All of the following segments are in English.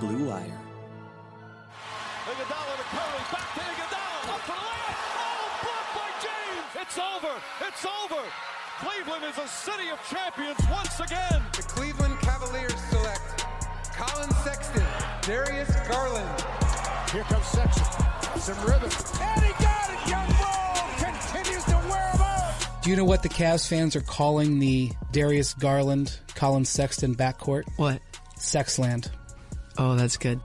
Blue Wire. Iguodala to Curry, back to Iguodala, up for the layup. Oh, blocked by James. It's over. It's over. Cleveland is a city of champions once again. The Cleveland Cavaliers select Collin Sexton, Darius Garland. Here comes Sexton. Some rhythm. And he got it. Young Bull continues to wear him out. Do you know what the Cavs fans are calling the Darius Garland, Collin Sexton backcourt? What? Sexland. Oh, that's good.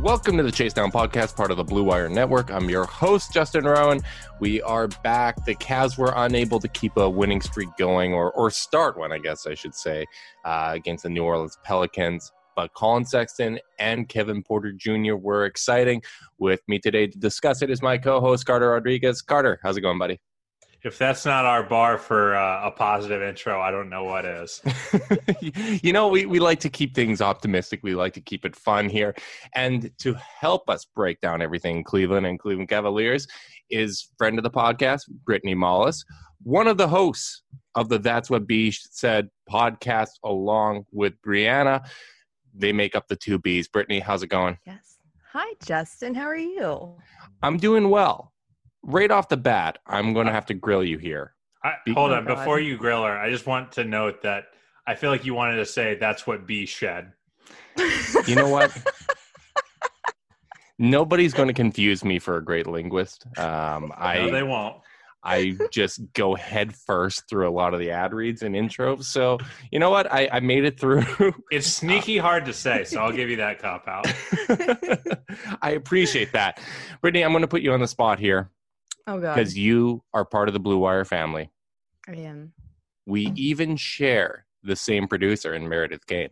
Welcome to the Chase Down Podcast, part of the Blue Wire Network. I'm your host, Justin Rowan. We are back. The Cavs were unable to keep a winning streak going, or, or start one, I guess I should say, uh, against the New Orleans Pelicans. But Collin Sexton and Kevin Porter Jr. were exciting. With me today to discuss it is my co host, Carter Rodriguez. Carter, how's it going, buddy? If that's not our bar for uh, a positive intro, I don't know what is. you know, we, we like to keep things optimistic. We like to keep it fun here. And to help us break down everything Cleveland and Cleveland Cavaliers is friend of the podcast, Brittany Mollis, one of the hosts of the That's What B Said podcast, along with Brianna. They make up the two Bs. Brittany, how's it going? Yes. Hi, Justin. How are you? I'm doing well. Right off the bat, I'm going to have to grill you here. I, hold Oh, on, God. before you grill her, I just want to note that I feel like you wanted to say that's what B shed. You know what? Nobody's going to confuse me for a great linguist. Um, I no, they won't. I just go head first through a lot of the ad reads and intros. So you know what? I, I made it through. It's sneaky hard to say, so I'll give you that cop out. I appreciate that, Brittany. I'm going to put you on the spot here Oh God, because you are part of the Blue Wire family. I am. We even share the same producer in Meredith Kane,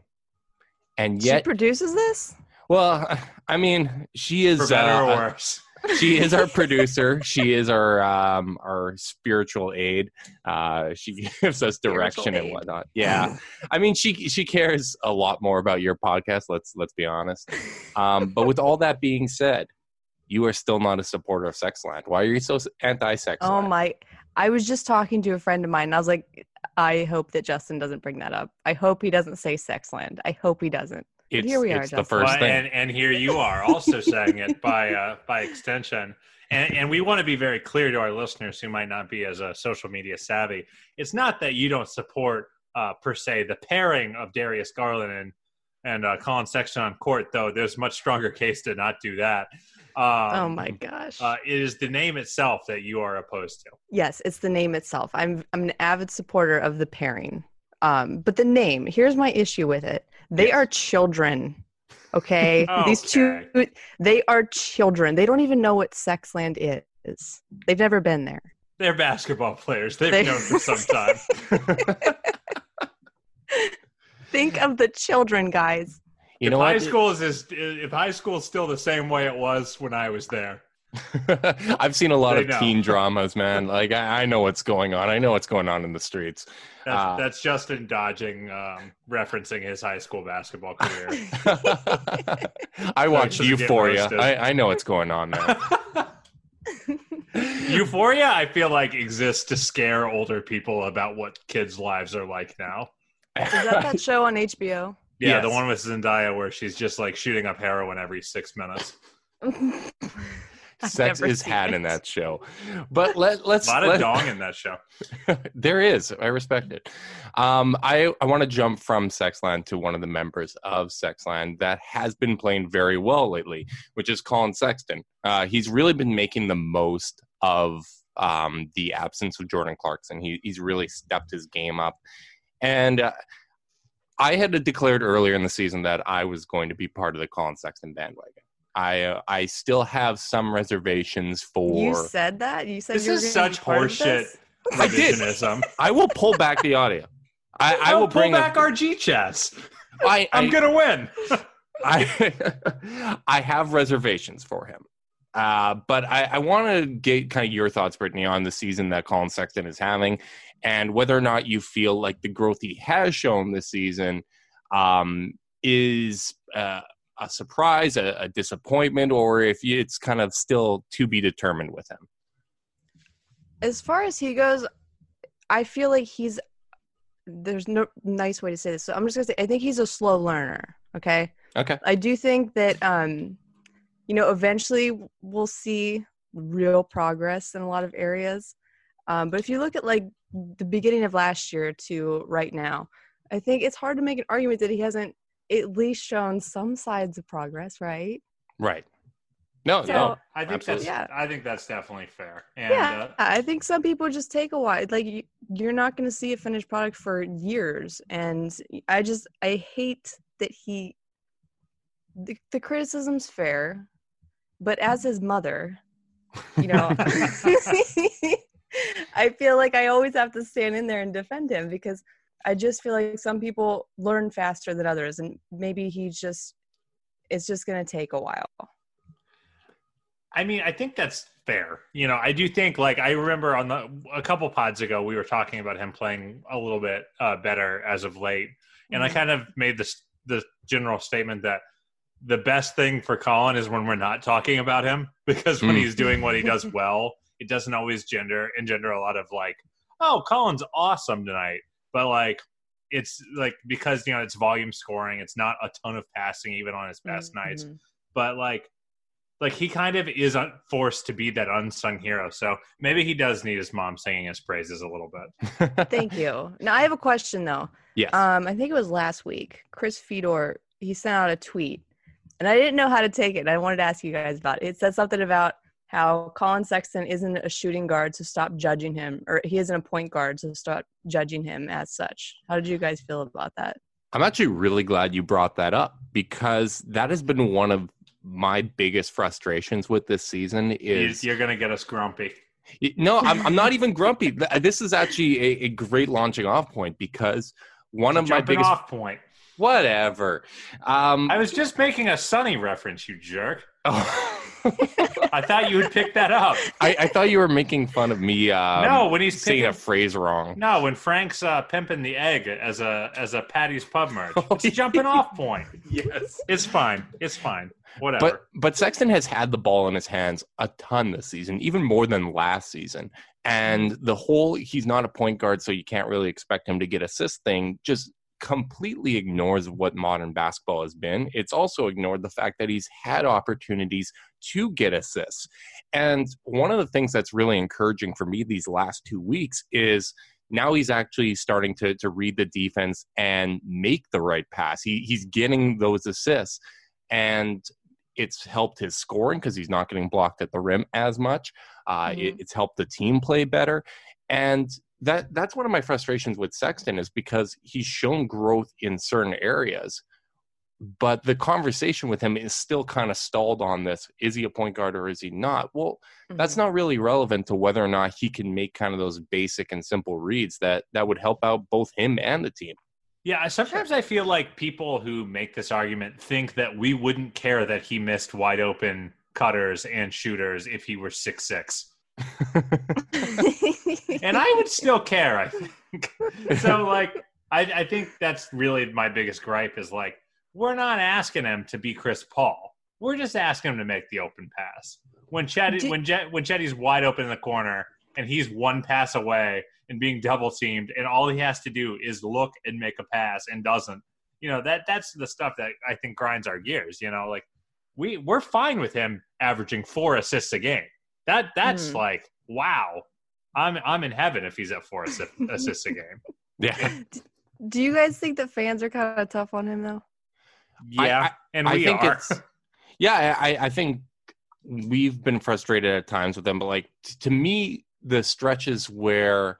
and yet she produces this. well, I mean, she is For better uh, or worse. she is our producer. She is our um, our spiritual aid. Uh, she gives us direction Spiritual and aid. whatnot. Yeah, I mean, she she cares a lot more about your podcast. Let's let's be honest. Um, but with all that being said, you are still not a supporter of Sexland. Why are you so anti-sex? Oh my! I was just talking to a friend of mine, and I was like, I hope that Justin doesn't bring that up. I hope he doesn't say Sexland. I hope he doesn't. It's, here we are, it's the Justin. first Well, thing. and and here you are also saying it by uh, by extension. And, and we want to be very clear to our listeners who might not be as uh, social media savvy. It's not that you don't support uh, per se the pairing of Darius Garland and and uh, Collin Sexton on court, though. There's much stronger case to not do that. Um, oh my gosh! Uh, it is the name itself that you are opposed to. yes, it's the name itself. I'm I'm an avid supporter of the pairing. Um, but the name. Here's my issue with it. They Yes. are children. Okay, these two. They are children. They don't even know what Sexland is. They've never been there. They're basketball players. They've They- known for some time. Think of the children, guys. You if know high what? school is, is if high school is still the same way it was when I was there. I've seen a lot They of know. teen dramas, man. Like I, I know what's going on. I know what's going on in the streets. That's, Uh, that's Justin dodging, um, referencing his high school basketball career. I watch shouldn't Euphoria. I, I know what's going on there. Euphoria, I feel like exists to scare older people about what kids' lives are like now. Is that that show on HBO? Yeah, the one with Zendaya where she's just like shooting up heroin every six minutes. Sex is had it. in that show, but let let's A lot of dong in that show. there is. I respect it. Um, I I want to jump from Sexland to one of the members of Sexland that has been playing very well lately, which is Collin Sexton. Uh, he's really been making the most of um, the absence of Jordan Clarkson. He, he's really stepped his game up, and. Uh, I had declared earlier in the season that I was going to be part of the Collin Sexton bandwagon. I uh, I still have some reservations for. You said that. You said This you were is gonna be such part of horseshit. I did. Revisionism. I will pull back the audio. I, I will pull bring back up, our G chess. I, I'm gonna win. I I have reservations for him. Uh, but I, I want to get kind of your thoughts, Brittany, on the season that Collin Sexton is having, and whether or not you feel like the growth he has shown this season um, is uh, a surprise, a, a disappointment, or if it's kind of still to be determined with him. as far as he goes, I feel like he's there's no nice way to say this. So I'm just gonna say I think he's a slow learner. Okay. Okay. I do think that um, you know, eventually we'll see real progress in a lot of areas. Um, but if you look at like the beginning of last year to right now, I think it's hard to make an argument that he hasn't at least shown some sides of progress, right? Right. No, So- no. I think Absolutely. that's Yeah. I think that's definitely fair. And yeah, uh, I think some people just take a while. Like you, you're not going to see a finished product for years, and I just I hate that he. The, the criticism's fair, but as his mother, you know, I feel like I always have to stand in there and defend him because I just feel like some people learn faster than others, and maybe he just it's just going to take a while. I mean, I think that's fair. You know, I do think like I remember on the a couple pods ago we were talking about him playing a little bit uh, better as of late, and I kind of made this the general statement that the best thing for Collin is when we're not talking about him because when Mm. he's doing what he does well, it doesn't always gender engender a lot of like, oh, Collin's awesome tonight, but like. It's like because you know it's volume scoring. It's not a ton of passing even on his best nights Mhm. but like like he kind of is un- forced to be that unsung hero so maybe he does need his mom singing his praises a little bit Thank you. Now I have a question though. yes. Um, I think it was last week. Chris Fedor he sent out a tweet, and I didn't know how to take it. and I wanted to ask you guys about it. It said something about how Collin Sexton isn't a shooting guard, so stop judging him, or he isn't a point guard, so stop judging him as such. How did you guys feel about that? I'm actually really glad you brought that up because that has been one of my biggest frustrations with this season is you're gonna get us grumpy no I'm, I'm not even grumpy this is actually a, a great launching off point because one of my biggest off point whatever um i was just making a sunny reference you jerk oh. i thought you would pick that up. I, I thought you were making fun of me um, no when he's saying picking, a phrase wrong. No when frank's uh, pimping the egg as a as a Paddy's Pub merch. Oh, it's a jumping off point. Yes. It's fine. It's fine. Whatever. But but Sexton has had the ball in his hands a ton this season, even more than last season. And the whole he's not a point guard, so you can't really expect him to get assist thing just completely ignores what modern basketball has been. It's also ignored the fact that he's had opportunities to get assists. And one of the things that's really encouraging for me these last two weeks is now he's actually starting to to read the defense and make the right pass. He he's getting those assists. And it's helped his scoring because he's not getting blocked at the rim as much. Uh, it, it's helped the team play better, and that that's one of my frustrations with Sexton is because he's shown growth in certain areas, but the conversation with him is still kind of stalled on this: is he a point guard or is he not? Well, that's mm-hmm. not really relevant to whether or not he can make kind of those basic and simple reads that that would help out both him and the team. Yeah, sometimes I feel like people who make this argument think that we wouldn't care that he missed wide open cutters and shooters if he were six six. And I would still care, I think. so like I, I think that's really my biggest gripe is like we're not asking him to be Chris Paul. We're just asking him to make the open pass. When Chet Do- when Jet when Chetty's wide open in the corner and he's one pass away and being double teamed and all he has to do is look and make a pass and doesn't. You know, that that's the stuff that I think grinds our gears, you know, like we we're fine with him averaging four assists a game. That that's Hmm. like wow. I'm I'm in heaven if he's at four assi- assists a game. Yeah. Do you guys think that fans are kind of tough on him though? Yeah, and I we think are. it's yeah. I, I think we've been frustrated at times with them, but like t- to me, the stretches where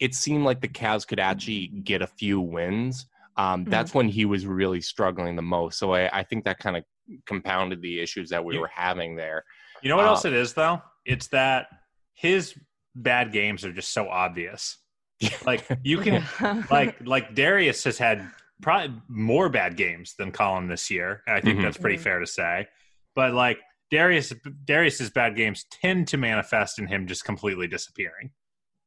it seemed like the Cavs could actually get a few wins, um, that's when he was really struggling the most. So I, I think that kind of compounded the issues that we You- were having there. You know what Uh, else it is though? It's that his bad games are just so obvious. Like you can like like Darius has had probably more bad games than Collin this year. And I think Mhm. that's pretty Mhm. fair to say. But like Darius Darius's bad games tend to manifest in him just completely disappearing.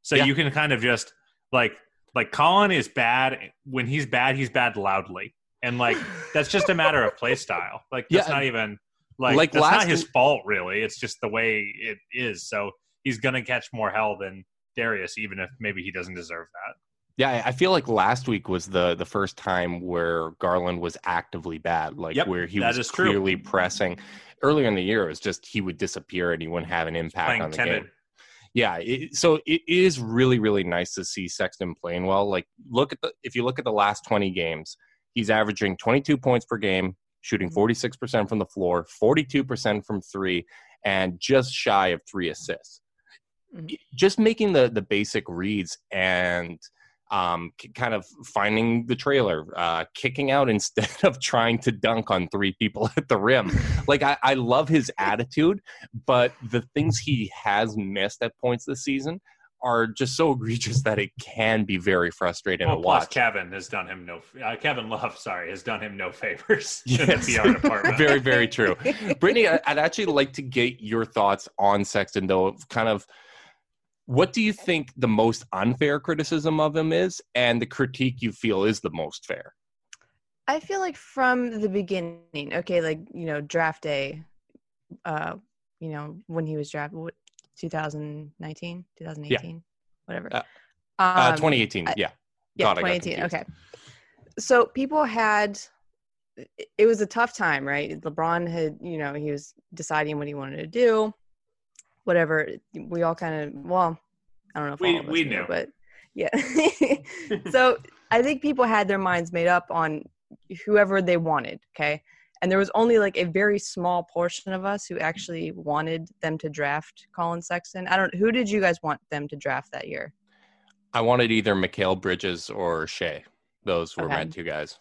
So Yeah. you can kind of just like like Collin is bad when he's bad, he's bad loudly. And like that's just a matter of play style. Like that's Yeah. not even like, Like that's last- not his fault really. It's just the way it is. So he's gonna catch more hell than Darius, even if maybe he doesn't deserve that. Yeah, I- feel like last week was the the first time where Garland was actively bad, like Yep, where he was is true. clearly pressing. Earlier in the year, it was just he would disappear and he wouldn't have an impact on the timid. game. Yeah, it, so it is really really nice to see Sexton playing well. Like look at the if you look at the last 20 games, he's averaging 22 points per game, shooting Mm-hmm. 46% from the floor, 42% from 3 and just shy of 3 assists. Mhm. Just making the the basic reads and um, kind of finding the trailer, uh, kicking out instead of trying to dunk on three people at the rim. like I, I love his attitude, but the things he has missed at points this season are just so egregious that it can be very frustrating Well, to plus. Kevin has done him no. Uh, Kevin Love, sorry, has done him no favors in the PR department. very, very true. Brittany, I- I'd actually like to get your thoughts on Sexton, though. Kind of, what do you think the most unfair criticism of him is, and the critique you feel is the most fair? I feel like from the beginning, okay, like you know, draft day, uh, you know, when he was drafted, what, 2019, 2018, whatever. Uh, Uh, Um, 2018, I- yeah. yeah, God, 2018. Okay. So people had, it- it was a tough time, right? LeBron had, you know, he was deciding what he wanted to do, whatever. We all kind of, well, I don't know if We- all of us we knew, knew. but yeah. so I think people had their minds made up on whoever they wanted. Okay. And there was only like a very small portion of us who actually wanted them to draft Collin Sexton. I don't, who did you guys want them to draft that year? I wanted either Mikal Bridges or Shai. Those were my two guys.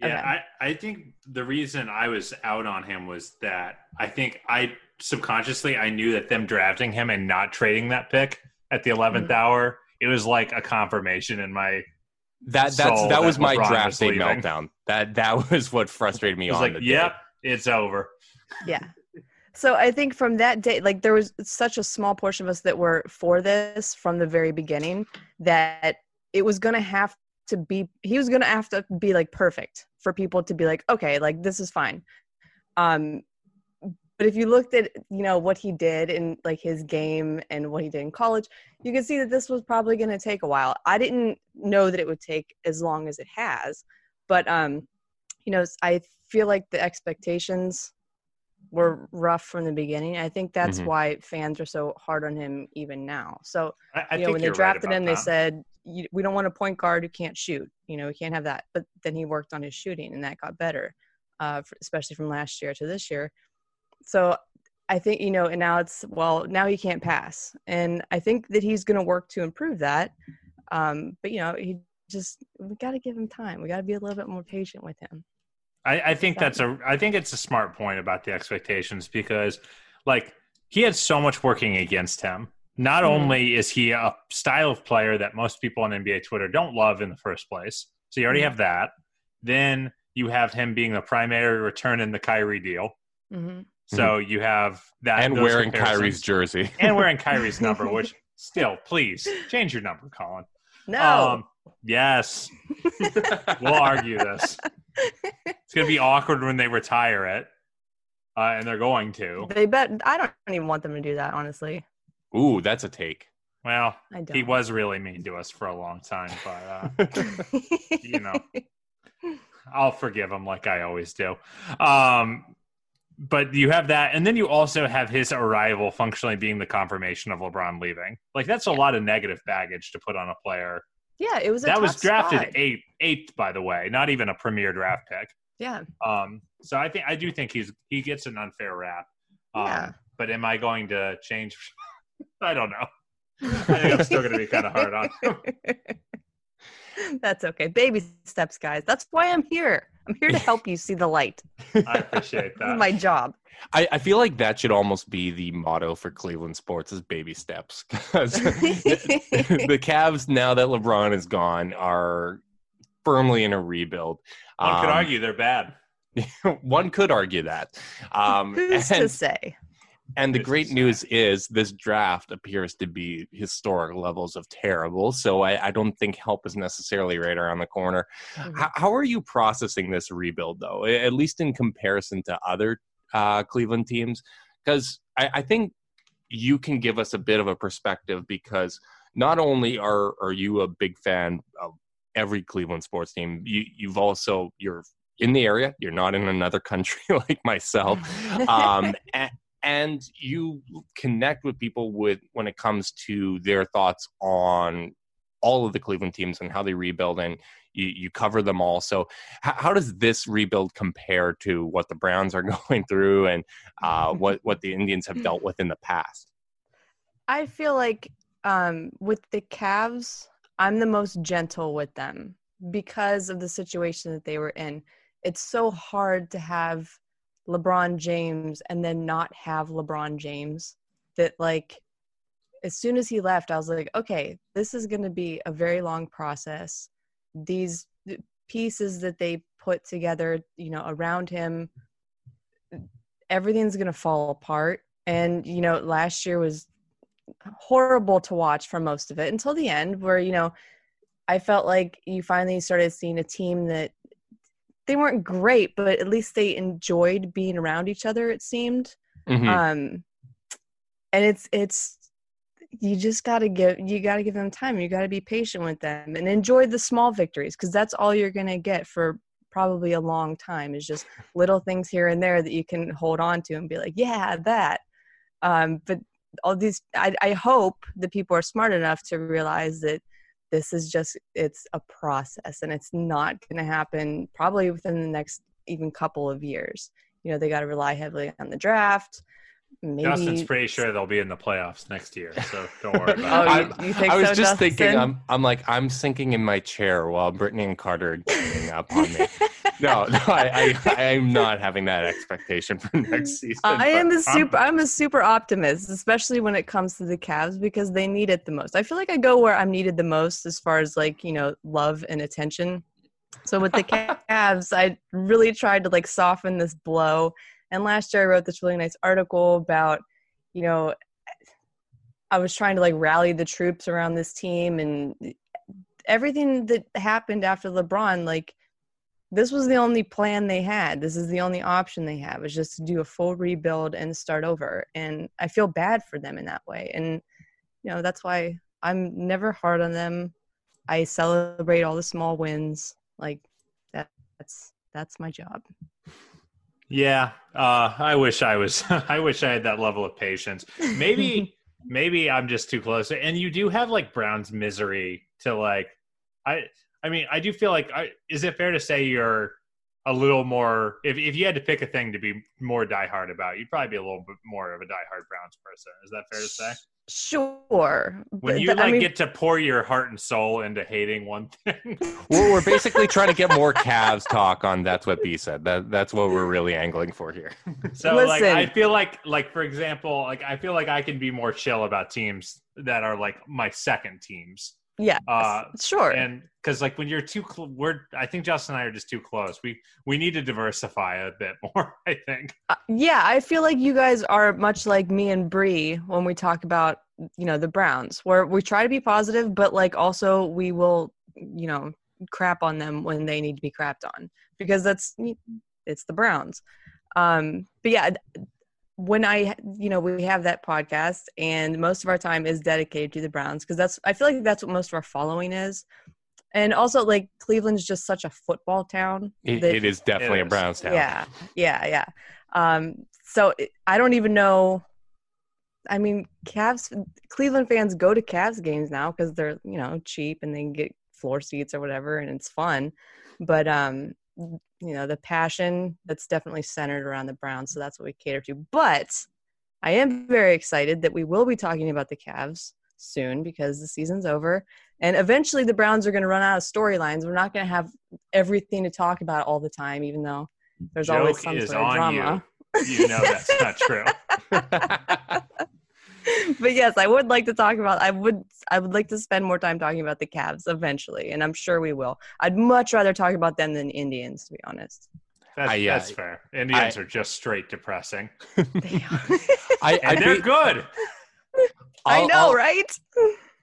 Yeah, Okay. I, I think the reason I was out on him was that I think I subconsciously I knew that them drafting him and not trading that pick at the 11th Mhm. hour, it was like a confirmation in my. That that's So that that was my LeBron draft day meltdown. That that was what frustrated me It was on like, the day. yep, it's over. Yeah. So I think from that day, like there was such a small portion of us that were for this from the very beginning that it was going to have to be, he was going to have to be like perfect for people to be like, okay, like this is fine. Um, but if you looked at, you know, what he did in like his game and what he did in college, you can see that this was probably going to take a while. I didn't know that it would take as long as it has, but, um, you know, I feel like the expectations were rough from the beginning. I think that's Mhm. why fans are so hard on him even now. So, I, I you know, think when they you're right drafted about him, they said, "You- we don't want a point guard who can't shoot. You know, we can't have that. But then he worked on his shooting and that got better, uh, f- especially from last year to this year. So I think, you know, and now it's, well, now he can't pass. And I think that he's going to work to improve that. Um, but, you know, he just, we got to give him time. We got to be a little bit more patient with him. I, I think that's a I think it's a smart point about the expectations because like he had so much working against him. Not Mhm. only is he a style of player that most people on NBA Twitter don't love in the first place, so you already Mhm. have that. Then you have him being the primary return in the Kyrie deal. hmm So you have that and wearing comparisons. Kyrie's jersey. and wearing Kyrie's number, which still, please change your number, Collin. No. Um, yes, we'll argue this. It's gonna be awkward when they retire it, uh, and they're going to. they bet, I don't even want them to do that, honestly. Ooh, that's a take. Well, I don't. he was really mean to us for a long time, but uh, you know. I'll forgive him like I always do. Um, but you have that, and then you also have his arrival functionally being the confirmation of LeBron leaving. Like that's a Yeah. lot of negative baggage to put on a player. yeah, it was a that was drafted spot. eighth, eighth, by the way, not even a premier draft pick. Yeah. Um, so I think I do think he's he gets an unfair rap. Um, Yeah. But am I going to change? I don't know. I think I'm still going to be kind of hard on him. That's okay. Baby steps, guys. That's why I'm here. I'm here to help you see the light. I appreciate This is that. my job. I, I feel like that should almost be the motto for Cleveland sports is baby steps. The, the Cavs, now that LeBron is gone, are firmly in a rebuild. One could Um, argue they're bad. one could argue that. Um, Who's to say? And the great news is this draft appears to be historic levels of terrible. So I, I don't think help is necessarily right around the corner. Mhm. How, how are you processing this rebuild, though, at least in comparison to other uh, Cleveland teams? Because I, I think you can give us a bit of a perspective because not only are, are you a big fan of every Cleveland sports team, you, you've also, you're in the area, you're not in another country like myself. Um, a- and you connect with people with when it comes to their thoughts on all of the Cleveland teams and how they rebuild and you, you cover them all. So h- how does this rebuild compare to what the Browns are going through and uh, what, what the Indians have dealt with in the past? I feel like um, with the Cavs, I'm the most gentle with them because of the situation that they were in. It's so hard to have LeBron James and then not have LeBron James that, like, as soon as he left, I was like, okay, this is going to be a very long process. These pieces that they put together, you know, around him, everything's going to fall apart. And, you know, last year was horrible to watch for most of it until the end where you know i felt like you finally started seeing a team that they weren't great but at least they enjoyed being around each other it seemed. Mhm. um and it's it's you just got to give you got to give them time. You got to be patient with them and enjoy the small victories because that's all you're going to get for probably a long time is just little things here and there that you can hold on to and be like yeah that. Um but all these I, I hope that people are smart enough to realize that this is just it's a process and it's not going to happen probably within the next even couple of years. You know they got to rely heavily on the draft maybe Justin's pretty sure they'll be in the playoffs next year, so don't worry about Oh, it. you- you think I was so, just thinking, I'm, I'm like, I'm sinking in my chair while Brittany and Carter are ganging up on me. No, no, I, I, I am not having that expectation for next season. I am but a super. I'm a super optimist, especially when it comes to the Cavs because they need it the most. I feel like I go where I'm needed the most as far as like you know love and attention. So with the Cavs, I really tried to like soften this blow. And last year, I wrote this really nice article about you know I was trying to like rally the troops around this team and everything that happened after LeBron, like this was the only plan they had. This is the only option they have is just to do a full rebuild and start over. And I feel bad for them in that way. And you know, that's why I'm never hard on them. I celebrate all the small wins. Like that that's that's my job. Yeah, uh, I wish I was. I wish I had that level of patience. Maybe, maybe I'm just too close. And you do have like Brown's misery to like. I. I mean, I do feel like. I, is it fair to say you're a little more? If if you had to pick a thing to be more diehard about, you'd probably be a little bit more of a diehard Browns person. Is that fair to say? Sure. When you th- like I mean, get to pour your heart and soul into hating one thing. we're, we're basically trying to get more Cavs talk on. That's what B said. That that's what we're really angling for here. So like Listen. I feel like like for example, like I feel like I can be more chill about teams that are like my second teams. Yeah, Uh sure. and cuz like when you're too cl- we're I think Justin and I are just too close. We we need to diversify a bit more, I think. Uh, yeah, I feel like you guys are much like me and Bree when we talk about you know the Browns, where we try to be positive, but like also we will you know crap on them when they need to be crapped on because that's it's the Browns. Um, but yeah, when I you know we have that podcast and most of our time is dedicated to the Browns because that's I feel like that's what most of our following is. And also, like Cleveland's just such a football town. It, that- it is definitely It a is. Browns town. yeah, yeah, yeah. Um, so it- I don't even know. I mean, Cavs, Cleveland fans go to Cavs games now because they're you know cheap and they can get floor seats or whatever, and it's fun. But um, you know, the passion that's definitely centered around the Browns, so mm-hmm. that's what we cater to. But I am very excited that we will be talking about the Cavs soon because the season's over. And eventually the Browns are going to run out of storylines. We're not going to have everything to talk about all the time, even though there's always Joke some sort of drama. you. You know that's not true. but yes, I would like to talk about. I would. I would like to spend more time talking about the Cavs eventually, and I'm sure we will. I'd much rather talk about them than Indians, to be honest. That's, I, uh, that's fair. Indians are just straight depressing, They are. I, and I they're good. I I'll- know, I'll- right?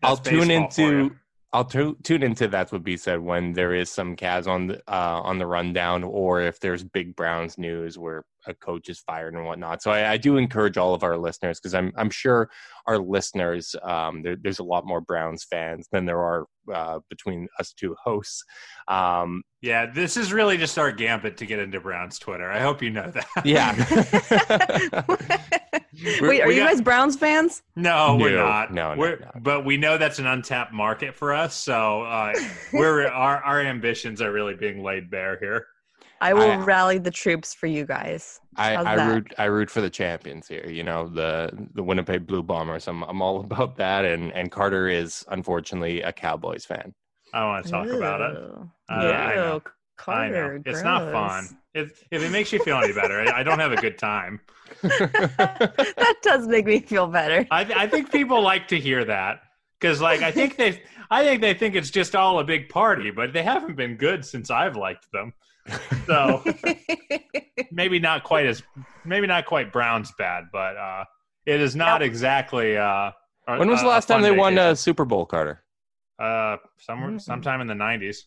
I'll tune baseball for you. into I'll tu- tune into that's what B said when there is some Cavs on the uh, on the rundown, or if there's big Browns news where a coach is fired and whatnot. So I, I do encourage all of our listeners because I'm I'm sure our listeners um, there, there's a lot more Browns fans than there are uh, between us two hosts. Um, Yeah, this is really just our gambit to get into Brown's Twitter. I hope you know that. yeah. Wait, are we you got- guys Browns fans? No, we're No, not. no, no, we're, no. But we know that's an untapped market for us. So uh, we're our our ambitions are really being laid bare here. I will I- rally the troops for you guys. I, I root I root for the champions here. You know the the Winnipeg Blue Bombers. I'm I'm all about that. And and Carter is unfortunately a Cowboys fan. I don't want to talk about it. Ew. Uh, I know. Ew, I Carter, know it's not fun. If if it makes you feel any better, I, I don't have a good time. that does make me feel better. I I think people like to hear that because like I think they I think they think it's just all a big party, but they haven't been good since I've liked them. So maybe not quite as maybe not quite Browns bad, but uh, it is not exactly. Uh, when was the a- a last time fun they won a Super Bowl, Carter? Uh, somewhere, Mm. sometime in the '90s.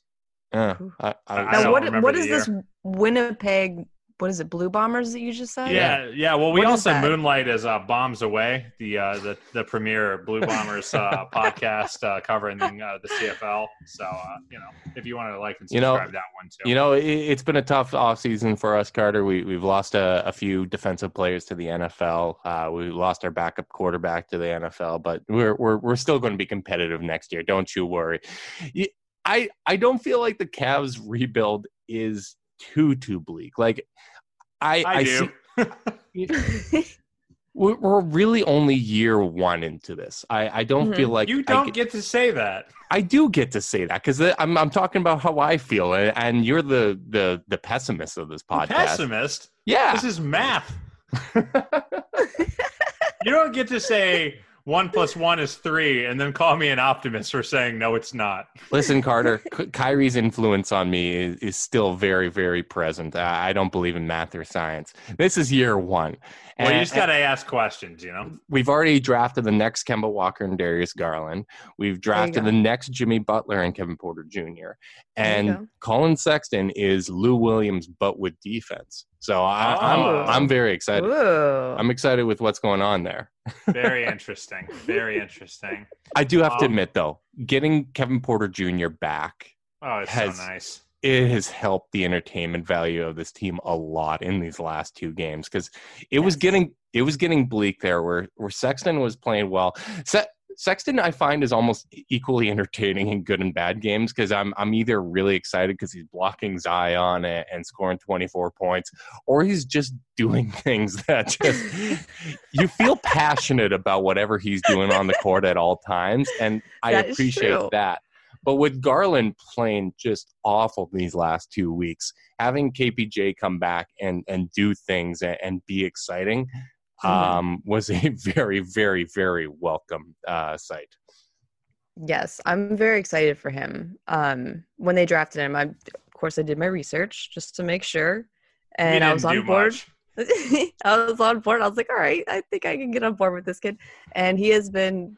Yeah, I, I, I now, don't what remember what the is this Winnipeg? What is it? Blue Bombers that you just said? Yeah, yeah. Well, we What is also that? moonlight as uh, Bombs Away, the uh, the the premier Blue Bombers uh, podcast uh, covering uh, the CFL. So uh, you know, if you want to like and You know- subscribe that one too. you know, it, it's been a tough off season for us, Carter. We we've lost a, a few defensive players to the NFL. Uh, we lost our backup quarterback to the NFL, but we're we're we're still going to be competitive next year. Don't you worry. I I don't feel like the Cavs rebuild is too too bleak. Like I I, do. see- we're, we're really only year one into this. I I don't Mhm. feel like you don't get- get to say that. I do get to say that because I'm I'm talking about how I feel, and, and you're the the the pessimist of this podcast. Pessimist. Yeah, This is math. You don't get to say one plus one is three and then call me an optimist for saying no, it's not. listen, Carter. Ky- Kyrie's influence on me is, is still very very present. I, I don't believe in math or science. This is year one. Well, you just got to ask questions, you know? we've already drafted the next Kemba Walker and Darius Garland. We've drafted the next Jimmy Butler and Kevin Porter Jr. And. Collin Sexton is Lou Williams, but with defense. So I, Oh. I'm I'm very excited. Ooh. I'm excited with what's going on there. Very interesting. Very interesting. I do have to Um, admit, though, getting Kevin Porter Jr. back Oh, it's Has- so nice. It has helped the entertainment value of this team a lot in these last two games because it was getting it was getting bleak there where where Sexton was playing well. Se- Sexton I find is almost equally entertaining in good and bad games because I'm I'm either really excited because he's blocking Zion and, and scoring 24 points or he's just doing things that just you feel passionate about whatever he's doing on the court at all times and I appreciate that. But with Garland playing just awful these last two weeks, having KPJ come back and and do things and, and be exciting Mhm. um, was a very, very, very welcome uh, sight. Yes, I'm very excited for him. Um, when they drafted him, I of course I did my research just to make sure, and I was on board. I was on board. I was like, all right, I think I can get on board with this kid, and he has been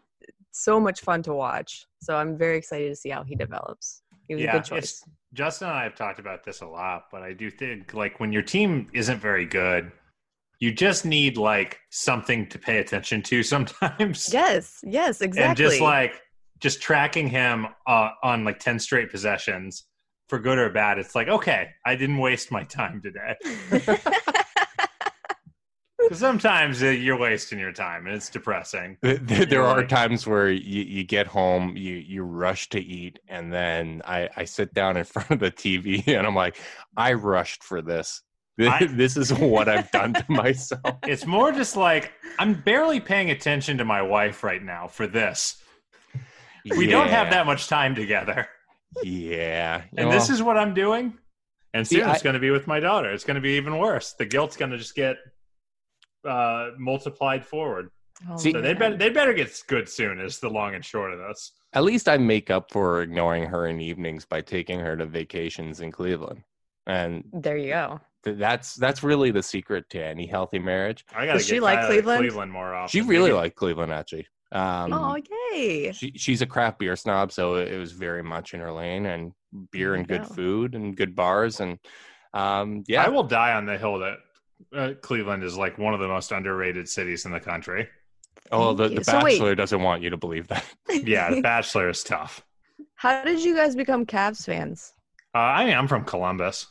so much fun to watch. So I'm very excited to see how he develops. He was a Yeah, good choice. Justin and I have talked about this a lot, but I do think like when your team isn't very good, you just need like something to pay attention to sometimes. Yes, yes, exactly. And just like just tracking him uh, on like 10 straight possessions for good or bad, it's like, okay, I didn't waste my time today. 'Cause sometimes uh, you're wasting your time and it's depressing. There- There, there are times where you, you get home, you, you rush to eat, and then I, I sit down in front of the TV and I'm like, I rushed for this. This, I- this is what I've done to myself. It's more just like I'm barely paying attention to my wife right now for this. We don't have that much time together. Yeah. And this is what I'm doing. And See, soon it's going to be with my daughter. It's going to be even worse. The guilt's going to just get uh, multiplied forward. Oh, See- So they man. better they better get good soon. Is the long and short of this. at least I make up for ignoring her in evenings by taking her to vacations in Cleveland. And There you go. th- that's that's really the secret to any healthy marriage. I got to Does get she like Cleveland? Cleveland more often. She really Maybe- liked Cleveland actually. Um, oh yay! she, she's a craft beer snob, so it was very much in her lane and beer and good go. food and good bars and um, yeah, I will die on the hill that uh, Cleveland is like one of the most underrated cities in the country. oh the, the you. So wait. Bachelor doesn't want you to believe that. Yeah, The Bachelor is tough. How did you guys become Cavs fans? Uh, I mean, I'm from Columbus,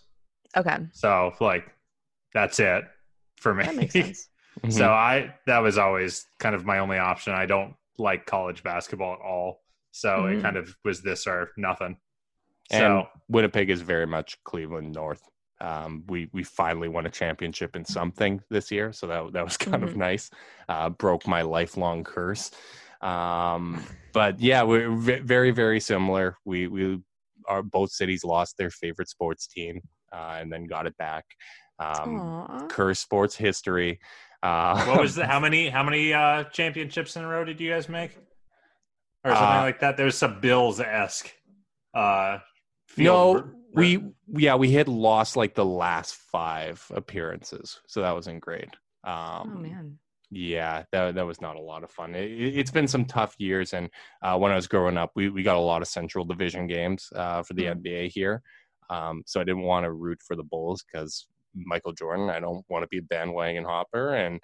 Okay, so like that's it for me. that makes sense. So I that was always kind of my only option. I don't like college basketball at all. So Mhm. it kind of was this or nothing. and So Winnipeg is very much Cleveland North. Um, we we finally won a championship in something this year, so that that was kind of Mhm. nice. Uh, broke my lifelong curse. Um, but yeah, we're ve- very very similar. We we are both cities lost their favorite sports team uh, and then got it back. Um, curse sports history. Uh, what was the how many how many uh championships in a row did you guys make? Or something Uh, like that. There's some Bills esque uh No, field- we yeah we had lost like the last five appearances, so that wasn't great. Um, oh man. Yeah, that that was not a lot of fun. It, it's been some tough years, and uh, when I was growing up, we we got a lot of Central Division games uh, for the Mm. NBA here. Um, so I didn't want to root for the Bulls because Michael Jordan. I don't want to be a bandwagon hopper, and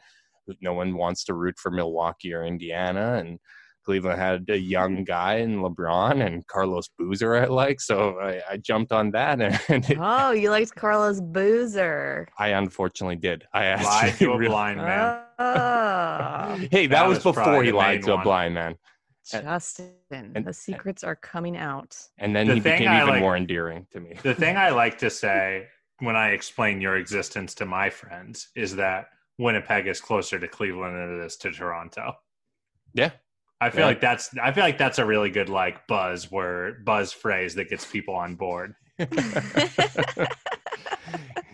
no one wants to root for Milwaukee or Indiana. And Cleveland had a young guy in LeBron and Carlos Boozer I like, so I, I jumped on that, and it, Oh, you liked Carlos Boozer. I unfortunately did. I lied actually to a really- blind man. Oh, Hey, that, That was, was before he lied main to a blind man. Justin, and- the secrets are coming out. And then The he thing became I even like- more endearing to me. The thing I like to say when I explain your existence to my friends is that Winnipeg is closer to Cleveland than it is to Toronto. Yeah. I feel Yeah. like that's I feel like that's a really good like buzz word buzz phrase that gets people on board.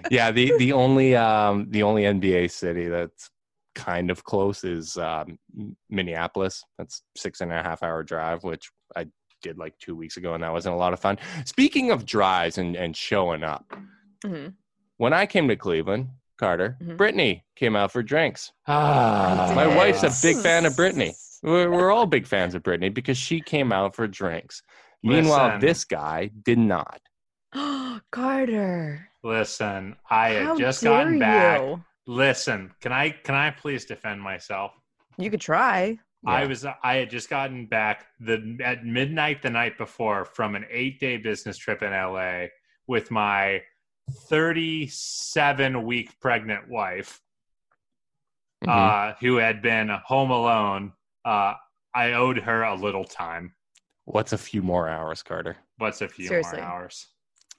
yeah, the the only um the only NBA city that's kind of close is um, Minneapolis. That's six and a half hour drive, which I did like two weeks ago, and that wasn't a lot of fun. Speaking of drives and and showing up, Mhm. when I came to Cleveland, Carter, Mhm. Brittany came out for drinks. Ah, My wife's a big fan of Brittany. We're, we're all big fans of Brittany because she came out for drinks. Meanwhile, this guy did not. Carter. Listen, I had just dare gotten back. You? Listen, can I can I please defend myself? you could try. I Yeah. was I had just gotten back the at midnight the night before from an eight day business trip in LA with my 37 week pregnant wife Mhm. uh, who had been home alone. Uh, I owed her a little time. What's a few more hours, Carter? What's a few Seriously. more hours?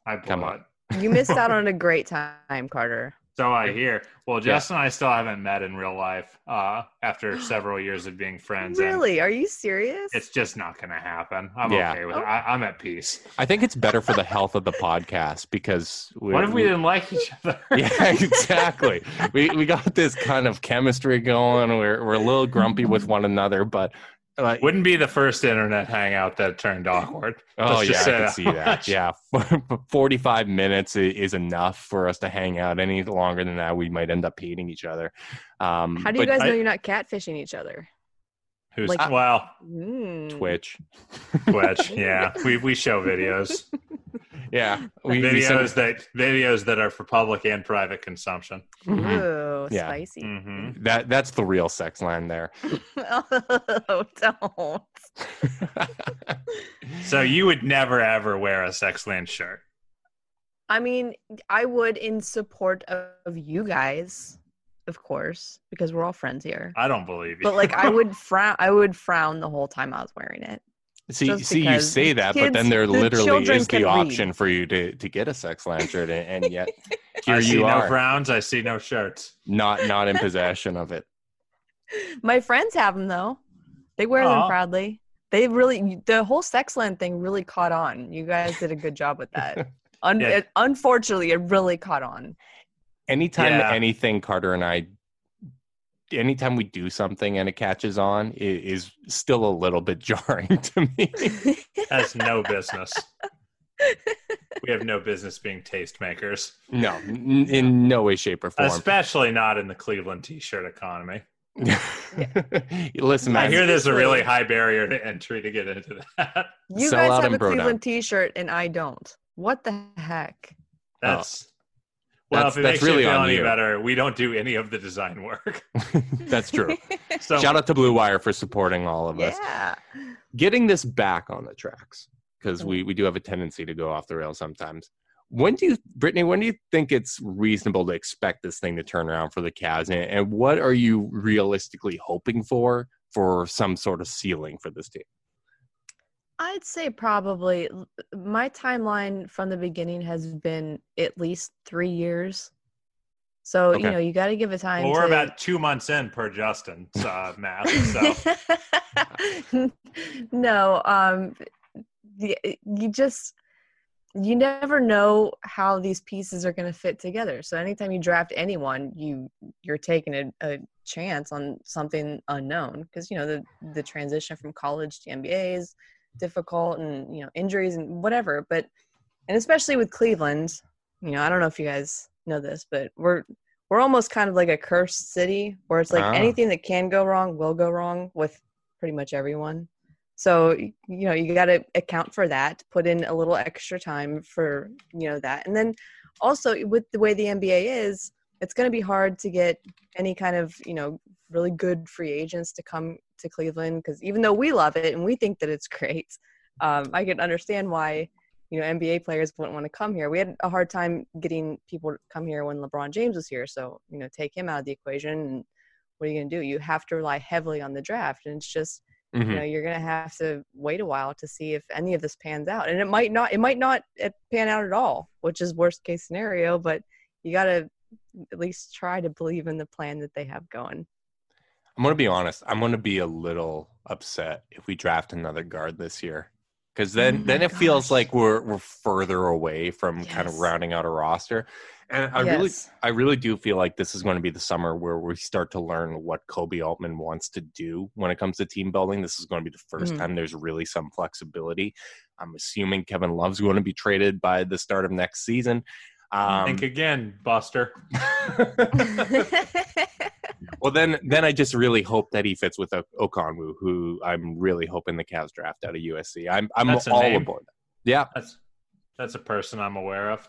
I blew Come it. on. You missed out on a great time, Carter. So I hear. Well, Yeah. Justin and I still haven't met in real life uh, after several years of being friends. Really? Are you serious? It's just not going to happen. I'm Yeah. okay with it. I, I'm at peace. I think it's better for the health of the podcast because we, What if we didn't like each other? yeah, exactly. we we got this kind of chemistry going. We're we're a little grumpy with one another, but like, Wouldn't be the first internet hangout that turned awkward. oh yeah, I can that see much. that. Yeah, forty five minutes is enough for us to hang out. Any longer than that, we might end up hating each other. Um, How do you but guys know you're not catfishing each other? Who's Like- well, Mm. Twitch? Twitch. Yeah, we we show videos, Yeah, we, we videos sent- that videos that are for public and private consumption. Mhm. Ooh, Yeah. spicy. hmm that that's the real sex line there. oh, don't. So you would never ever wear a Sexland shirt. I mean, I would in support of, of you guys, of course, because we're all friends here. I don't believe you. But like, I would frown. I would frown the whole time I was wearing it. See, Just see, you say that, but then there literally children is can the read. option for you to to get a sex lantern, and, and yet here I see you no are, frowns. I see no shirts. not not in possession of it. My friends have them though. They wear them proudly. they really the whole sex land thing really caught on. You guys did a good job with that. Un- Yeah. it- unfortunately, it really caught on. Anytime Yeah. anything Carter and I, anytime we do something and it catches on, i- is still a little bit jarring to me. Has no business. we have no business being tastemakers, no, n- in no way, shape, or form. especially not in the Cleveland t-shirt economy. Listen, I hear there's a really high barrier to entry to get into that. You Sell out guys have a bro down. Cleveland T-shirt and I don't. What the heck? That's oh. Well, That's- if it that's makes really you feel on any you. better, we don't do any of the design work. that's true. So Shout out to Blue Wire for supporting all of us. Yeah. Getting this back on the tracks because mm-hmm. we we do have a tendency to go off the rails sometimes. When do you, Brittany? When do you think it's reasonable to expect this thing to turn around for the Cavs, and, and what are you realistically hoping for for some sort of ceiling for this team? I'd say probably my timeline from the beginning has been at least three years. So Okay. you know you got to give it time. well, we're to- about two months in per Justin's uh, math. So no, um, you just you never know how these pieces are going to fit together. So anytime you draft anyone, you you're taking a, a chance on something unknown because you know the the transition from college to NBA is difficult, and you know injuries and whatever. But and especially with Cleveland, you know I don't know if you guys know this, but we're we're almost kind of like a cursed city where it's like Ah. anything that can go wrong will go wrong with pretty much everyone. So you know you got to account for that, put in a little extra time for you know that, and then also with the way the NBA is, it's going to be hard to get any kind of you know really good free agents to come to Cleveland because even though we love it and we think that it's great, um, I can understand why you know NBA players wouldn't want to come here. We had a hard time getting people to come here when LeBron James was here, so you know take him out of the equation. And what are you going to do? You have to rely heavily on the draft, and it's just Mhm. you know you're going to have to wait a while to see if any of this pans out and it might not it might not uh, pan out at all which is worst case scenario but you got to at least try to believe in the plan that they have going I'm going to be honest. I'm going to be a little upset if we draft another guard this year, because then Oh then it feels like we're we're further away from kind of rounding out a roster. And I really I really do feel like this is going to be the summer where we start to learn what Koby Altman wants to do when it comes to team building. This is going to be the 1st Mhm. time there's really some flexibility. I'm assuming Kevin Love's going to be traded by the start of next season. Um, think again, Buster. well, then, then I just really hope that he fits with O- Okongwu, who I'm really hoping the Cavs draft out of USC. I'm I'm That's all aboard. Yeah, That's that's a person I'm aware of.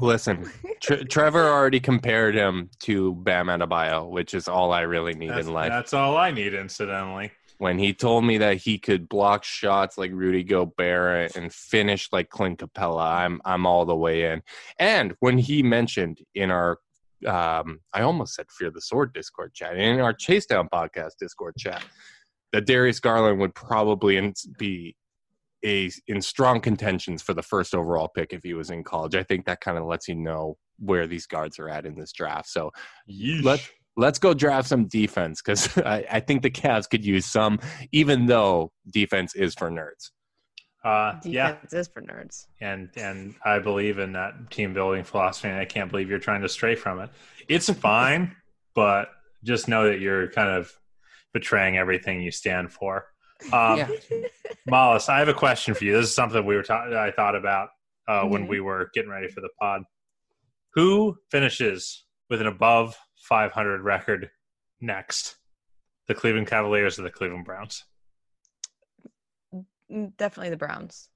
listen, Tre- Trevor already compared him to Bam Adebayo, which is all I really need That's, in life. that's all I need, incidentally. When he told me that he could block shots like Rudy Gobert and finish like Clint Capela, I'm I'm all the way in. And when he mentioned in our um, I almost said Fear the Sword Discord chat. In our Chase Down podcast Discord chat, that Darius Garland would probably in, be a in strong contentions for the first overall pick if he was in college. I think that kind of lets you know where these guards are at in this draft. So let let's go draft some defense because I, I think the Cavs could use some, even though defense is for nerds. Uh, yeah, defense is for nerds and and I believe in that team building philosophy, and I can't believe you're trying to stray from it. It's fine, but just know that you're kind of betraying everything you stand for. Um, Yeah. Mollis, I have a question for you. This is something we were ta- I thought about uh, when Mhm. we were getting ready for the pod. Who finishes with an above 500 record next? The Cleveland Cavaliers or the Cleveland Browns? Mm, definitely the browns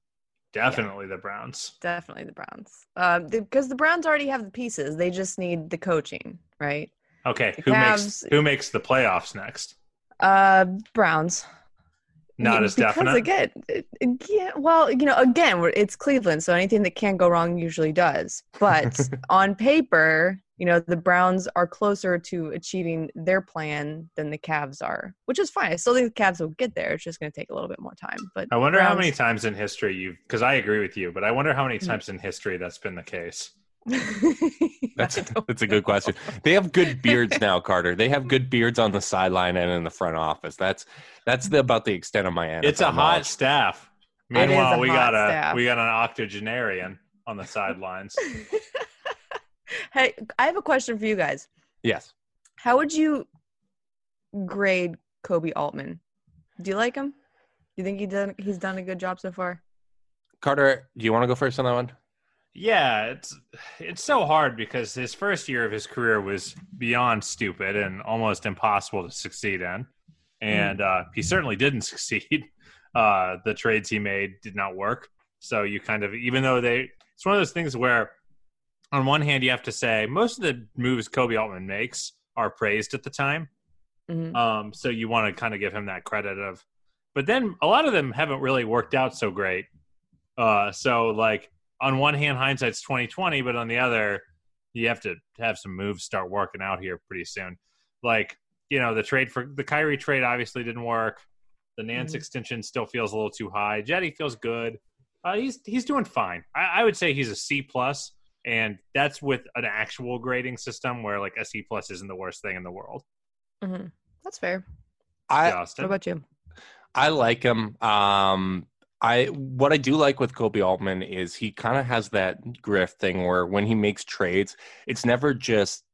Definitely the Browns. definitely the browns um, because the browns already have the pieces they just need the coaching right Okay, The who makes who makes the playoffs next? uh browns Not as because definite. Again, again, well, you know, again, it's Cleveland, so anything that can't go wrong usually does. But on paper, you know, the Browns are closer to achieving their plan than the Cavs are, which is fine. I still think the Cavs will get there. It's just going to take a little bit more time. But I wonder how many times in history you've because I agree with you, but I wonder how many Mhm. times in history that's been the case. That's that's a good question. They have good beards now, Carter. They have good beards on the sideline and in the front office. That's that's the, about the extent of my NFL It's a hot knowledge. staff. It is a Meanwhile, we hot got a we got an octogenarian on the sidelines. hey, I have a question for you guys. Yes. How would you grade Koby Altman? Do you like him? Do you think he done he's done a good job so far? Carter, do you want to go first on that one? Yeah, it's it's so hard because his first year of his career was beyond stupid and almost impossible to succeed in, and uh, he certainly didn't succeed. Uh, the trades he made did not work. So you kind of, even though they, it's one of those things where, on one hand, you have to say most of the moves Koby Altman makes are praised at the time. Mhm. Um, so you want to kind of give him that credit of, but then a lot of them haven't really worked out so great. Uh, so like on one hand, hindsight's twenty twenty, but on the other, you have to have some moves start working out here pretty soon. Like you know, the trade for the Kyrie trade obviously didn't work. The Nance Mhm. extension still feels a little too high. Cedi feels good. Uh, he's he's doing fine. I, I would say he's a C plus, and that's with an actual grading system where like a C plus isn't the worst thing in the world. Mhm. That's fair. I Justin. What about you? I like him. Um, I what I do like with Koby Altman is he kind of has that grift thing where when he makes trades, it's never just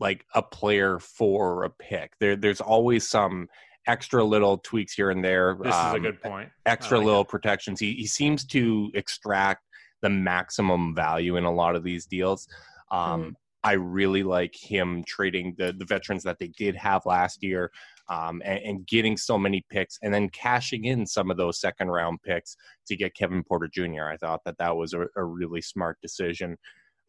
like a player for a pick. There, there's always some extra little tweaks here and there. This is a um, good point. extra like little it. protections. He he seems to extract the maximum value in a lot of these deals. Um, Mhm. I really like him trading the the veterans that they did have last year, um, and, and getting so many picks, and then cashing in some of those second round picks to get Kevin Porter Jr. I thought that that was a, a really smart decision.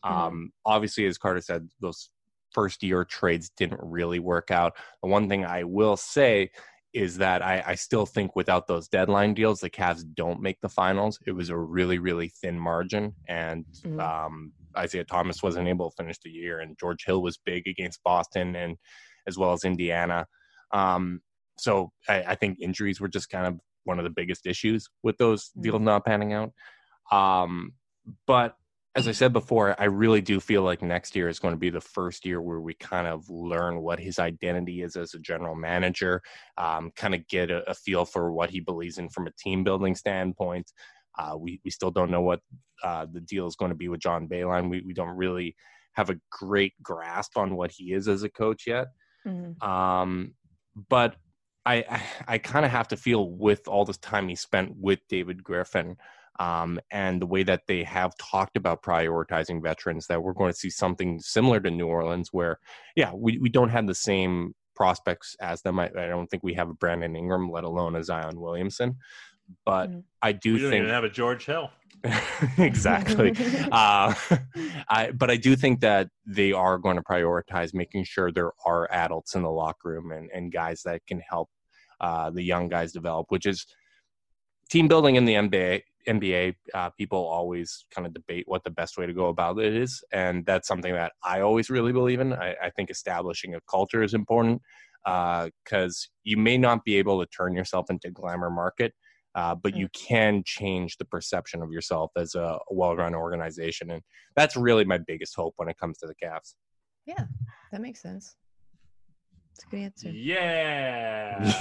Um, Obviously, as Carter said, those first year trades didn't really work out. The one thing I will say is that I, I still think without those deadline deals, the Cavs don't make the finals. It was a really, really thin margin, and Mhm. um, Isaiah Thomas wasn't able to finish the year, and George Hill was big against Boston and as well as Indiana. Um, so I, I think injuries were just kind of one of the biggest issues with those deals not panning out. Um, but as I said before, I really do feel like next year is going to be the first year where we kind of learn what his identity is as a general manager, um, kind of get a, a feel for what he believes in from a team building standpoint. Uh, we, we still don't know what uh, the deal is going to be with John Beilein. We, we don't really have a great grasp on what he is as a coach yet. Mhm. Um, but I, I, I kind of have to feel with all this time he spent with David Griffin um, and the way that they have talked about prioritizing veterans that we're going to see something similar to New Orleans where, yeah, we, we don't have the same prospects as them. I, I don't think we have a Brandon Ingram, let alone a Zion Williamson. But Mhm. I We do don't think even have a George Hill. exactly. uh, I, but I do think that they are going to prioritize making sure there are adults in the locker room and, and guys that can help uh, the young guys develop, which is team building in the NBA. NBA uh, people always kind of debate what the best way to go about it is, and that's something that I always really believe in. I, I think establishing a culture is important because you may not be able to turn yourself into glamour market, uh, but you can change the perception of yourself as a, a well-run organization, and that's really my biggest hope when it comes to the Cavs. Yeah, that makes sense. That's a good answer. Yeah.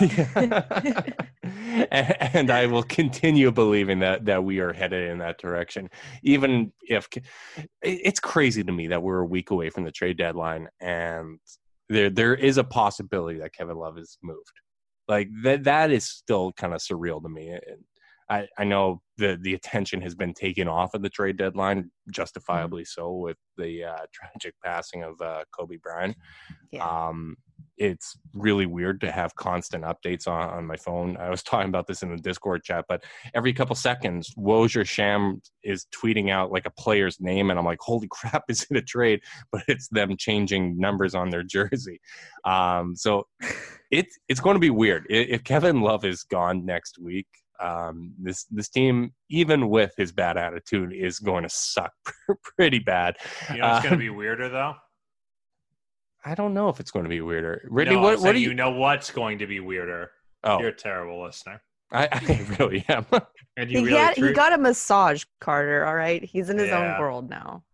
and, and I will continue believing that that we are headed in that direction, even if it's crazy to me that we're a week away from the trade deadline, and there there is a possibility that Kevin Love is moved. Like that that is still kind of surreal to me. And I I know the the attention has been taken off of the trade deadline, justifiably so, with the uh, tragic passing of uh, Kobe Bryant. Yeah. Um, it's really weird to have constant updates on, on my phone. I was talking about this in the Discord chat, but every couple seconds, Woj Sham is tweeting out like a player's name, and I'm like, holy crap, is it a trade? But it's them changing numbers on their jersey. Um, so it's it's going to be weird. If Kevin Love is gone next week, um, this this team, even with his bad attitude, is going to suck pretty bad. You know what's going to be weirder though? I don't know if it's going to be weirder. No, what, what do you? you know what's going to be weirder? oh, You're a terrible listener. I, I really am. And you He, really had, he got a massage, Carter. All right, he's in his Yeah. own world now.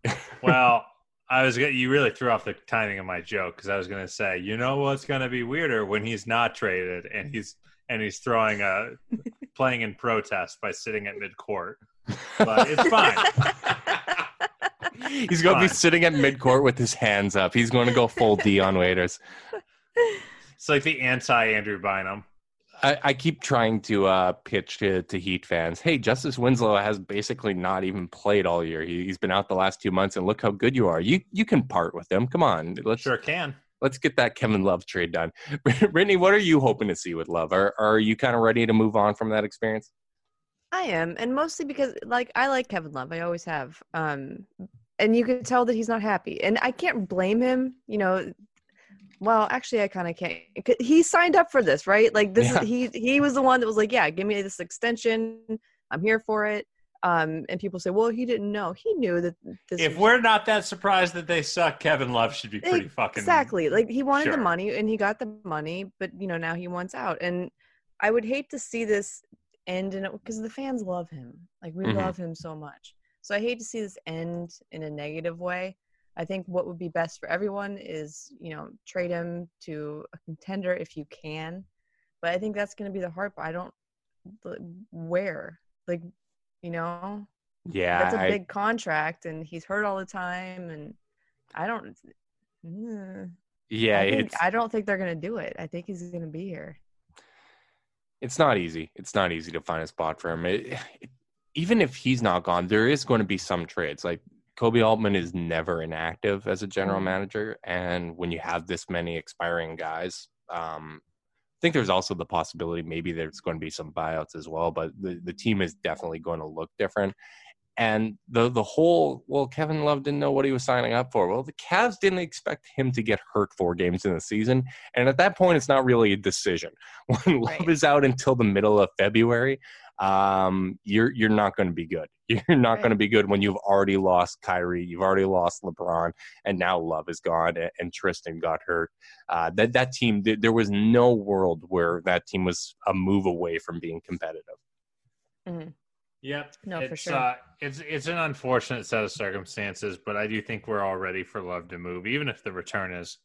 well, I was gonna, you really threw off the timing of my joke because I was going to say, you know what's going to be weirder when he's not traded and he's and he's throwing a playing in protest by sitting at mid court, but it's fine. He's going to be sitting at midcourt with his hands up. He's going to go full Dion Waiters. It's like the anti Andrew Bynum. I, I keep trying to uh, pitch to, to Heat fans. Hey, Justice Winslow has basically not even played all year. He, he's been out the last two months, and look how good you are. You you can part with him. Come on, let's Sure can. Let's get that Kevin Love trade done. Brittany, what are you hoping to see with Love? Are are you kind of ready to move on from that experience? I am, and mostly because like I like Kevin Love. I always have. Um, and you can tell that he's not happy, and I can't blame him. You know, well, actually, I kind of can't. He signed up for this, right? Like this, Yeah. is, he he was the one that was like, "Yeah, give me this extension. I'm here for it." Um, and people say, "Well, he didn't know. He knew that this." If we're not that surprised that they suck, Kevin Love should be pretty fucking exactly like he wanted sure. the money and he got the money but you know now he wants out and i would hate to see this end in because the fans love him like we Mhm. love him so much so i hate to see this end in a negative way i think what would be best for everyone is you know trade him to a contender if you can but i think that's going to be the hard part i don't where like you know Yeah, that's a I- big contract and he's hurt all the time and i don't yeah. I, think, it's I don't think they're gonna do it. I think he's gonna be here. it's not easy. It's not easy to find a spot for him. It, it- even if he's not gone, there is going to be some trades. Like Koby Altman is never inactive as a general Mhm. manager, and when you have this many expiring guys, um, think there's also the possibility maybe there's going to be some buyouts as well. But the the team is definitely going to look different. And the the whole well, Kevin Love didn't know what he was signing up for. Well, the Cavs didn't expect him to get hurt four games in the season, and at that point, it's not really a decision. When Love Right. is out until the middle of February, um, you're you're not going to be good. You're not Right. going to be good when you've already lost Kyrie, you've already lost LeBron, and now Love is gone, and, and Tristan got hurt. Uh, that that team, th- there was no world where that team was a move away from being competitive. Yep. No, for it's, sure. Uh, it's it's an unfortunate set of circumstances, but I do think we're all ready for Love to move, even if the return is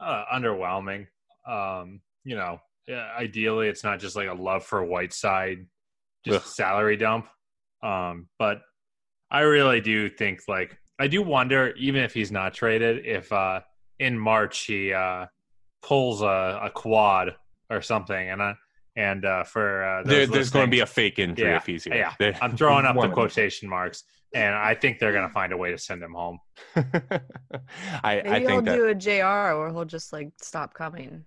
uh, underwhelming. Um, you know, ideally, it's not just like a Love for Whiteside, just Ugh. salary dump. Um, but I really do think like I do wonder, even if he's not traded, if uh, in March he uh, pulls a, a quad or something, and I, and uh, for uh, There, there's going to be a fake injury Yeah, if he's here. yeah. There- I'm throwing up the quotation marks, and I think they're going to find a way to send him home. I, Maybe I he'll that. do a JR or he'll just like stop coming.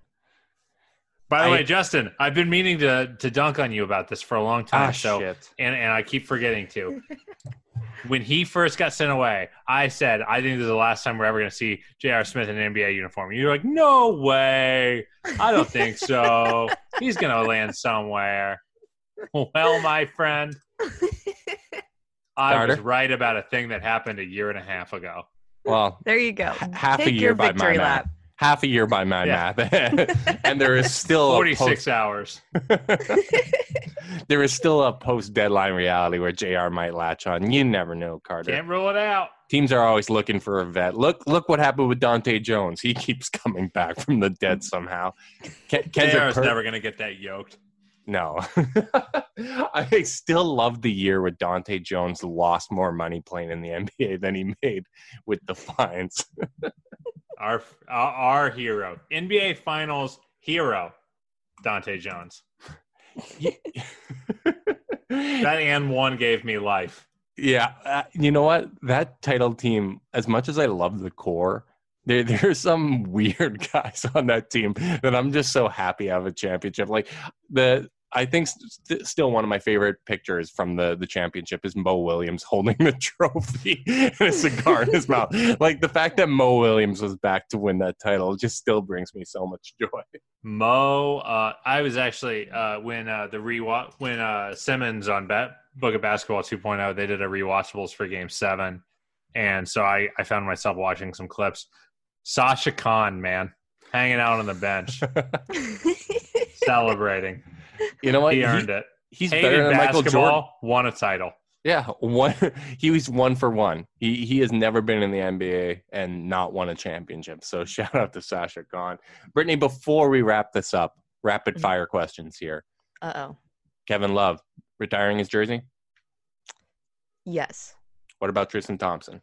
By the I- way, Justin, I've been meaning to to dunk on you about this for a long time. Ah, so, shit. and and I keep forgetting to. when he first got sent away, I said, I think this is the last time we're ever going to see J.R. Smith in an NBA uniform. You're like, no way. I don't think so. He's going to land somewhere. Well, my friend, I was right about a thing that happened a year and a half ago. Well, There you go. H- half a year your by my victory math. lap. Half a year by my Yeah. math, and there is still a 46 hours. there is still a post deadline reality where Jr. might latch on. You never know, Carter. Can't rule it out. Teams are always looking for a vet. Look, look what happened with Dahntay Jones. He keeps coming back from the dead somehow. Ken, Kendrick is never going to get that yoked. No. I still love the year where Dahntay Jones lost more money playing in the NBA than he made with the fines. Our, our hero, NBA Finals hero, Dahntay Jones. That and one gave me life. yeah, uh, you know what? That title team, as much as I love the core, there there's some weird guys on that team that I'm just so happy I have a championship. Like the I think st- still one of my favorite pictures from the the championship is Mo Williams holding the trophy and a cigar in his mouth. Like the fact that Mo Williams was back to win that title just still brings me so much joy. Mo, uh, I was actually uh, when uh, the rewatch when uh, Simmons on Bet Book of Basketball 2.0 they did a rewatchables for Game Seven, and so I I found myself watching some clips. Sasha Kaun, man, hanging out on the bench, celebrating. You know what? He earned it. He's Hated better than Michael basketball, Jordan. won a title. Yeah, one. He was one for one. He he has never been in the NBA and not won a championship. So shout out to Sasha Kaun. Brittany, before we wrap this up, rapid fire questions here. Uh oh. Kevin Love retiring his jersey. Yes. What about Tristan Thompson?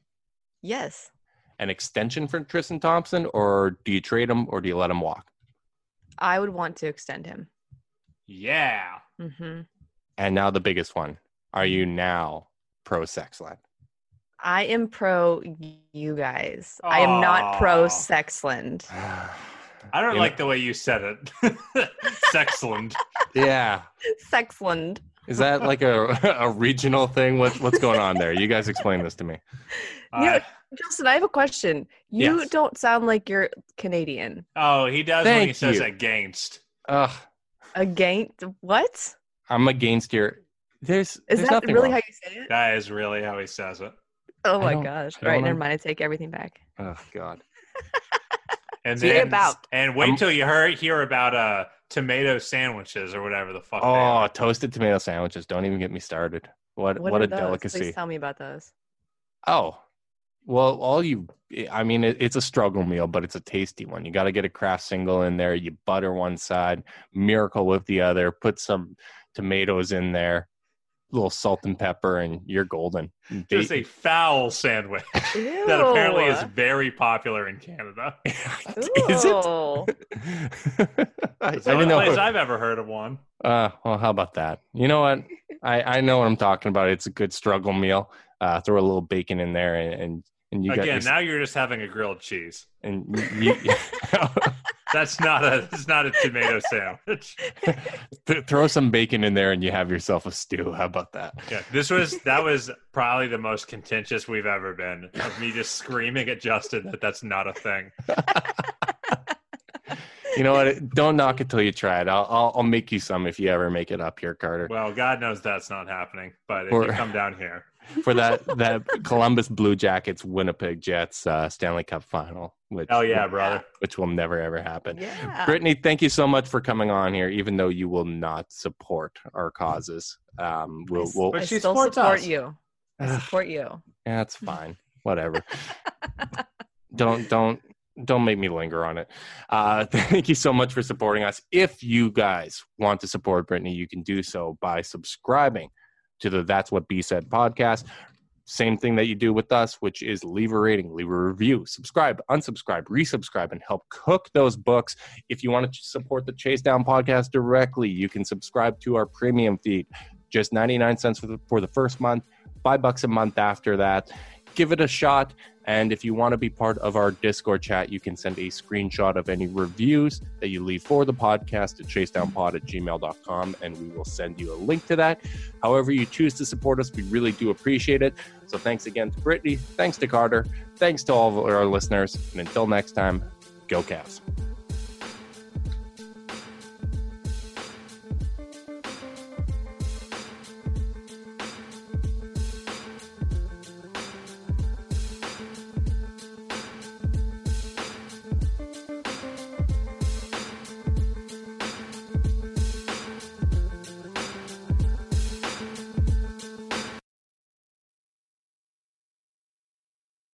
Yes. An extension for Tristan Thompson, or do you trade him, or do you let him walk? I would want to extend him. Yeah. hmm And now the biggest one: Are you now pro Sexland? I am pro you guys. I am not pro Sexland. I don't You like the way you said it. Sexland. yeah. Sexland. Is that like a, a regional thing? What, what's going on there? You guys explain this to me. You know, Uh, Justin, I have a question. You Yes. don't sound like you're Canadian. oh, he does when he says you. against. Ugh, Against what? I'm against your. There's, Is there's that nothing really wrong. how you say it? That is really how he says it. Oh my gosh. I All right, don't never mind. I take everything back. Oh God. And See then about. and wait I'm- till you hear hear about uh tomato sandwiches or whatever the fuck. they Oh, are. toasted tomato sandwiches. Don't even get me started. What what, What, a those? delicacy. Please tell me about those. Oh, well, all you. I mean, it, it's a struggle meal, but it's a tasty one. You got to get a Kraft single in there. You butter one side, Miracle Whip the other. Put some tomatoes in there, a little salt and pepper, and you're golden. Just a foul sandwich that apparently is very popular in Canada. Is it? Ooh. I, I It's the only didn't know. place I've ever heard of one. Uh, well, how about that? You know what? I, I know what I'm talking about. It's a good struggle meal. Uh, throw a little bacon in there, and and, and you again your... now you're just having a grilled cheese. and you, That's not a it's not a tomato sandwich. th- throw some bacon in there, and you have yourself a stew. How about that? Yeah, this was that was probably the most contentious we've ever been of me just screaming at Justin that that's not a thing. You know what? Don't knock it till you try it. I'll, I'll I'll make you some if you ever make it up here, Carter. Well, God knows that's not happening. But if Or- you come down here, For that that Columbus Blue Jackets Winnipeg Jets uh, Stanley Cup final, which oh yeah, brother. which will never ever happen. Yeah. Brittany, thank you so much for coming on here, even though you will not support our causes. Um, we'll, we'll But I she still supports support us. you. I support you. yeah, it's fine. Whatever. don't don't don't make me linger on it. Uh, thank you so much for supporting us. If you guys want to support Brittany, you can do so by subscribing to the That's What B Said podcast. Same thing that you do with us, which is leave a rating, leave a review, subscribe, unsubscribe, resubscribe, and help cook those books. If you want to support the Chase Down podcast directly, you can subscribe to our premium feed. Just 99 cents for the, for the first month, five bucks a month after that. Give it a shot. And if you want to be part of our Discord chat, you can send a screenshot of any reviews that you leave for the podcast at chasedownpod at gmail.com, and we will send you a link to that. However, you choose to support us, we really do appreciate it. So thanks again to Brittany. Thanks to Carter. Thanks to all of our listeners. And until next time, go Cavs.